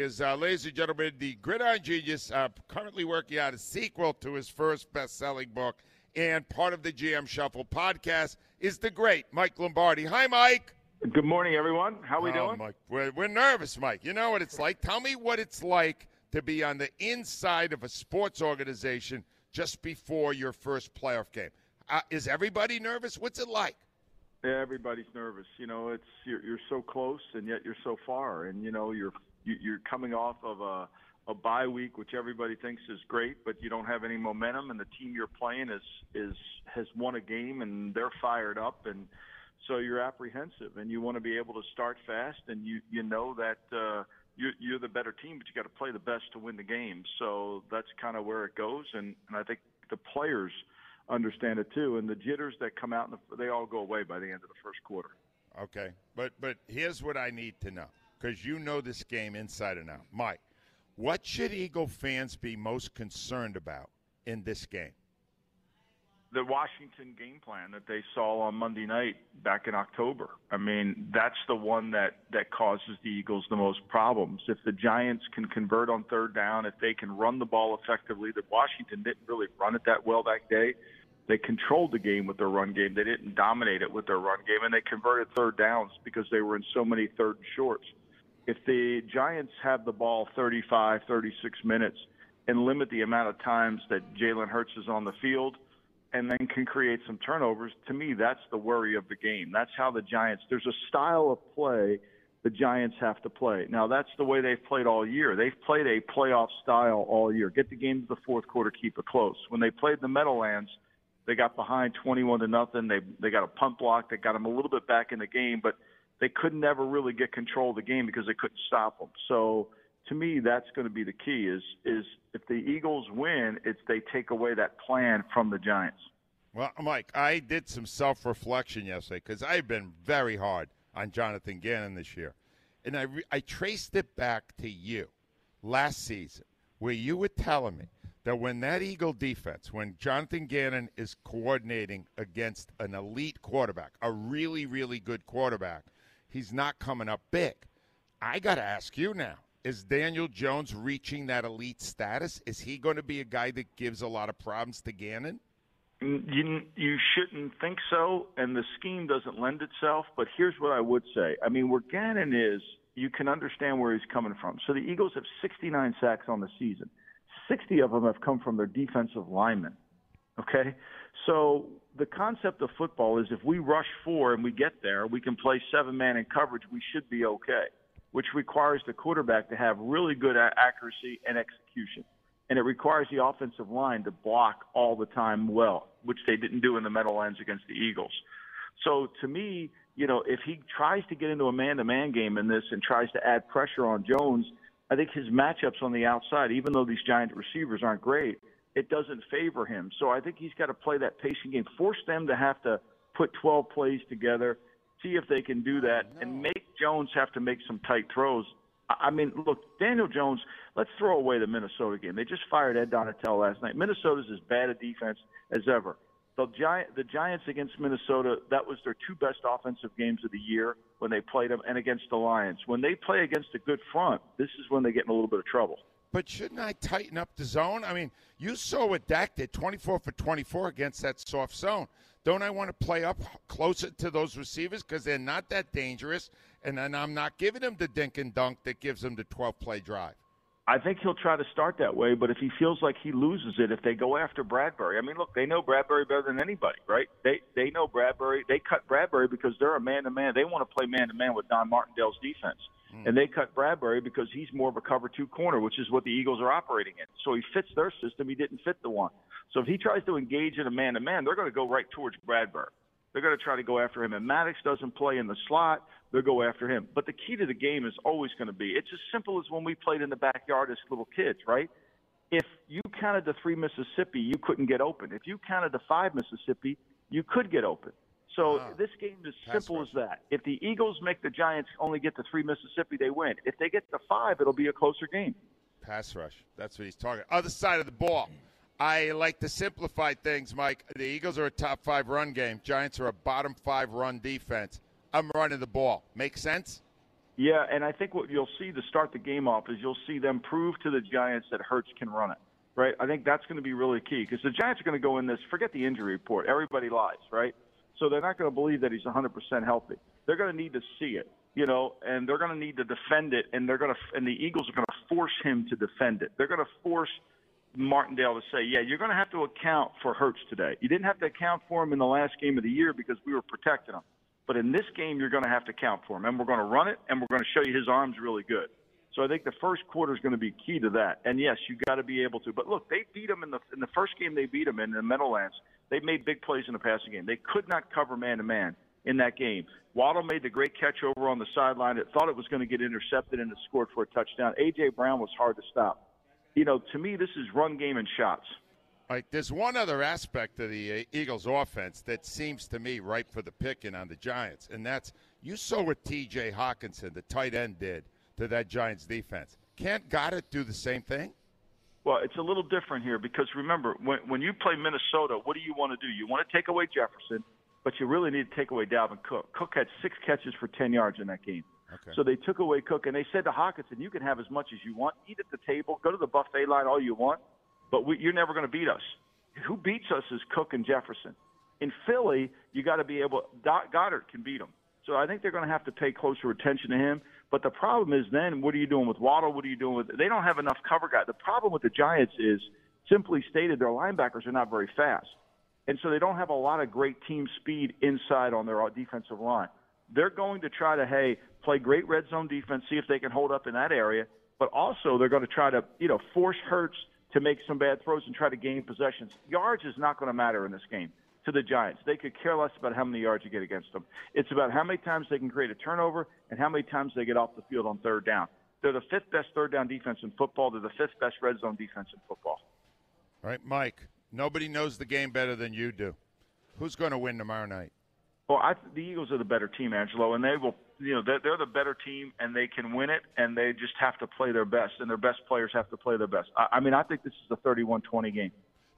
is, uh, ladies and gentlemen, the Gridiron Genius, uh, currently working on a sequel to his first best-selling book, and part of the GM Shuffle podcast is the great Mike Lombardi. Hi, Mike. Good morning, everyone. How we oh, doing? Mike, we're, we're nervous, Mike. You know what it's like. Tell me what it's like to be on the inside of a sports organization just before your first playoff game. Uh, is everybody nervous? What's it like? Yeah, everybody's nervous. You know, it's you're, you're so close and yet you're so far, and you know you're you're coming off of a a bye week, which everybody thinks is great, but you don't have any momentum, and the team you're playing is is has won a game, and they're fired up, and so you're apprehensive, and you want to be able to start fast, and you you know that uh, you're, you're the better team, but you got to play the best to win the game. So that's kind of where it goes, and and I think the players understand it too, and the jitters that come out, the, they all go away by the end of the first quarter. Okay, but but here's what I need to know because you know this game inside and out. Mike, what should Eagle fans be most concerned about in this game? The Washington game plan that they saw on Monday night back in October. I mean, that's the one that that causes the Eagles the most problems. If the Giants can convert on third down, if they can run the ball effectively, that Washington didn't really run it that well that day. They controlled the game with their run game. They didn't dominate it with their run game, and they converted third downs because they were in so many third and shorts if the Giants have the ball 35, 36 minutes and limit the amount of times that Jalen Hurts is on the field and then can create some turnovers, to me, that's the worry of the game. That's how the Giants, there's a style of play the Giants have to play. Now, that's the way they've played all year. They've played a playoff style all year. Get the game to the fourth quarter, keep it close. When they played the Meadowlands, they got behind 21 to nothing. They they got a punt block that got them a little bit back in the game, but – they could never really get control of the game because they couldn't stop them. So to me, that's going to be the key. Is is if the Eagles win, it's they take away that plan from the Giants. Well, Mike, I did some self reflection yesterday because I've been very hard on Jonathan Gannon this year, and I re- I traced it back to you last season where you were telling me that when that Eagle defense, when Jonathan Gannon is coordinating against an elite quarterback, a really, really good quarterback, he's not coming up big. I got to ask you now is Daniel Jones reaching that elite status? Is he going to be a guy that gives a lot of problems to Gannon? You, you shouldn't think so, and the scheme doesn't lend itself. But here's what I would say. I mean, where Gannon is, you can understand where he's coming from. So the Eagles have 69 sacks on the season. 60 of them have come from their defensive linemen. Okay? So the concept of football is if we rush four and we get there, we can play seven man in coverage, we should be okay, which requires the quarterback to have really good accuracy and execution. And it requires the offensive line to block all the time well, which they didn't do in the Meadowlands against the Eagles. So to me, you know, if he tries to get into a man to man game in this and tries to add pressure on Jones, I think his matchups on the outside, even though these giant receivers aren't great, it doesn't favor him. So I think he's got to play that pacing game, force them to have to put 12 plays together, see if they can do oh, that, and make Jones have to make some tight throws. I mean, look, Daniel Jones, let's throw away the Minnesota game. They just fired Ed Donatell last night. Minnesota's as bad a defense as ever. The, Giant, the Giants against Minnesota, that was their two best offensive games of the year when they played them, and against the Lions. When they play against a good front, this is when they get in a little bit of trouble. But shouldn't I tighten up the zone? I mean, you saw what Dak did 24 for 24 against that soft zone. Don't I want to play up closer to those receivers because they're not that dangerous? And then I'm not giving them the dink and dunk that gives them the 12 play drive. I think he'll try to start that way, but if he feels like he loses it, if they go after Bradberry, I mean, look, they know Bradberry better than anybody, right? They they know Bradberry. They cut Bradberry because they're a man to man. They want to play man to man with Don Martindale's defense. Mm. and they cut Bradberry because he's more of a cover two corner, which is what the Eagles are operating in. So he fits their system. He didn't fit the one. So if he tries to engage in a man to man, they're going to go right towards Bradberry. They're going to try to go after him. And Maddox doesn't play in the slot. They'll go after him. But the key to the game is always going to be it's as simple as when we played in the backyard as little kids, right? If you counted the three Mississippi, you couldn't get open. If you counted the five Mississippi, you could get open. So this game is simple as that. If the Eagles make the Giants only get to three Mississippi, they win. If they get to five, it'll be a closer game. Pass rush. That's what he's talking. Other side of the ball. I like to simplify things, Mike. The Eagles are a top five run game. Giants are a bottom five run defense. I'm running the ball. Make sense? Yeah, and I think what you'll see to start the game off is you'll see them prove to the Giants that Hurts can run it. Right? I think that's going to be really key because the Giants are going to go in this. Forget the injury report. Everybody lies, right? So they're not going to believe that he's 100% healthy. They're going to need to see it, you know, and they're going to need to defend it, and they're going to, and the Eagles are going to force him to defend it. They're going to force Martindale to say, yeah, you're going to have to account for Hurts today. You didn't have to account for him in the last game of the year because we were protecting him. But in this game, you're going to have to count for him, and we're going to run it, and we're going to show you his arm's really good. So I think the first quarter is going to be key to that. And yes, you got to be able to. But look, they beat him in the in the first game. They beat him in the Meadowlands. They made big plays in the passing game. They could not cover man to man in that game. Waddle made the great catch over on the sideline. It thought it was going to get intercepted and it scored for a touchdown. AJ Brown was hard to stop you know, to me, this is run game and shots. All right, there's one other aspect of the uh, Eagles' offense that seems to me ripe for the picking on the Giants, and that's you saw what T.J. Hockenson, the tight end, did to that Giants defense. Can't Goedert do the same thing? Well, it's a little different here because remember, when, when you play Minnesota, what do you want to do? You want to take away Jefferson, but you really need to take away Dalvin Cook. Cook had six catches for 10 yards in that game. Okay. So they took away Cook, and they said to Hockenson, "You can have as much as you want. Eat at the table. Go to the buffet line all you want, but we, you're never going to beat us. Who beats us is Cook and Jefferson. In Philly, you got to be able. Goedert can beat them. So I think they're going to have to pay closer attention to him. But the problem is then, what are you doing with Waddle? What are you doing with? They don't have enough cover guy. The problem with the Giants is, simply stated, their linebackers are not very fast, and so they don't have a lot of great team speed inside on their defensive line. They're going to try to, hey, play great red zone defense, see if they can hold up in that area. But also, they're going to try to, you know, force Hurts to make some bad throws and try to gain possessions. Yards is not going to matter in this game to the Giants. They could care less about how many yards you get against them. It's about how many times they can create a turnover and how many times they get off the field on third down. They're the fifth best third down defense in football. They're the fifth best red zone defense in football. All right, Mike. Nobody knows the game better than you do. Who's going to win tomorrow night? Well, I, the Eagles are the better team, Angelo, and they will. You know, they're, they're the better team, and they can win it, and they just have to play their best, and their best players have to play their best. I, I mean, I think this is a 31-20 game.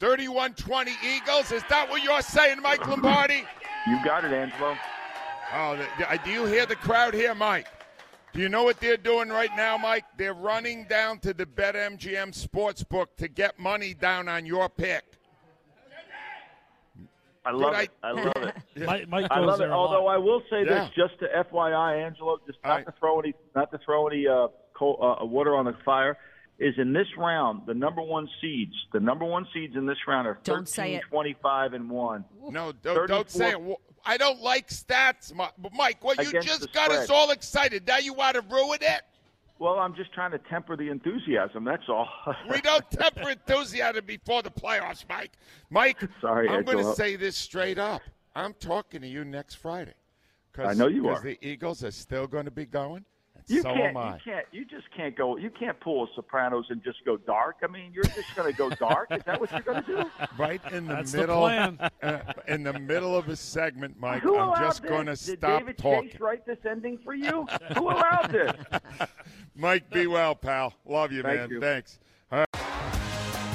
31-20 Eagles. Is that what you're saying, Mike Lombardi? You got it, Angelo. Oh, do you hear the crowd here, Mike? Do you know what they're doing right now, Mike? They're running down to the BetMGM Sportsbook to get money down on your pick. I love it. I love it. Mike, Mike I love it. Although I will say yeah. this, just to FYI, Angelo, just not right. to throw any, not to throw any uh, coal, uh, water on the fire, is in this round the number one seeds. The number one seeds in this round are don't 13, 25, and one. No, don't, don't say it. I don't like stats, Mike. Well, you just got us all excited. Now you want to ruin it? Well, I'm just trying to temper the enthusiasm. That's all. we don't temper enthusiasm before the playoffs, Mike. Mike, sorry, I'm going to say this straight up. I'm talking to you next Friday. I know you are. the Eagles are still going to be going. You so can't. You can't. You just can't go. You can't pull a Sopranos and just go dark. I mean, you're just going to go dark. Is that what you're going to do? Right in the That's middle. The uh, in the middle of a segment, Mike. Who I'm just this? going to Did stop David talking. Chase write this ending for you? Who allowed this? Mike, be well, pal. Love you, Thank man. you. Thanks.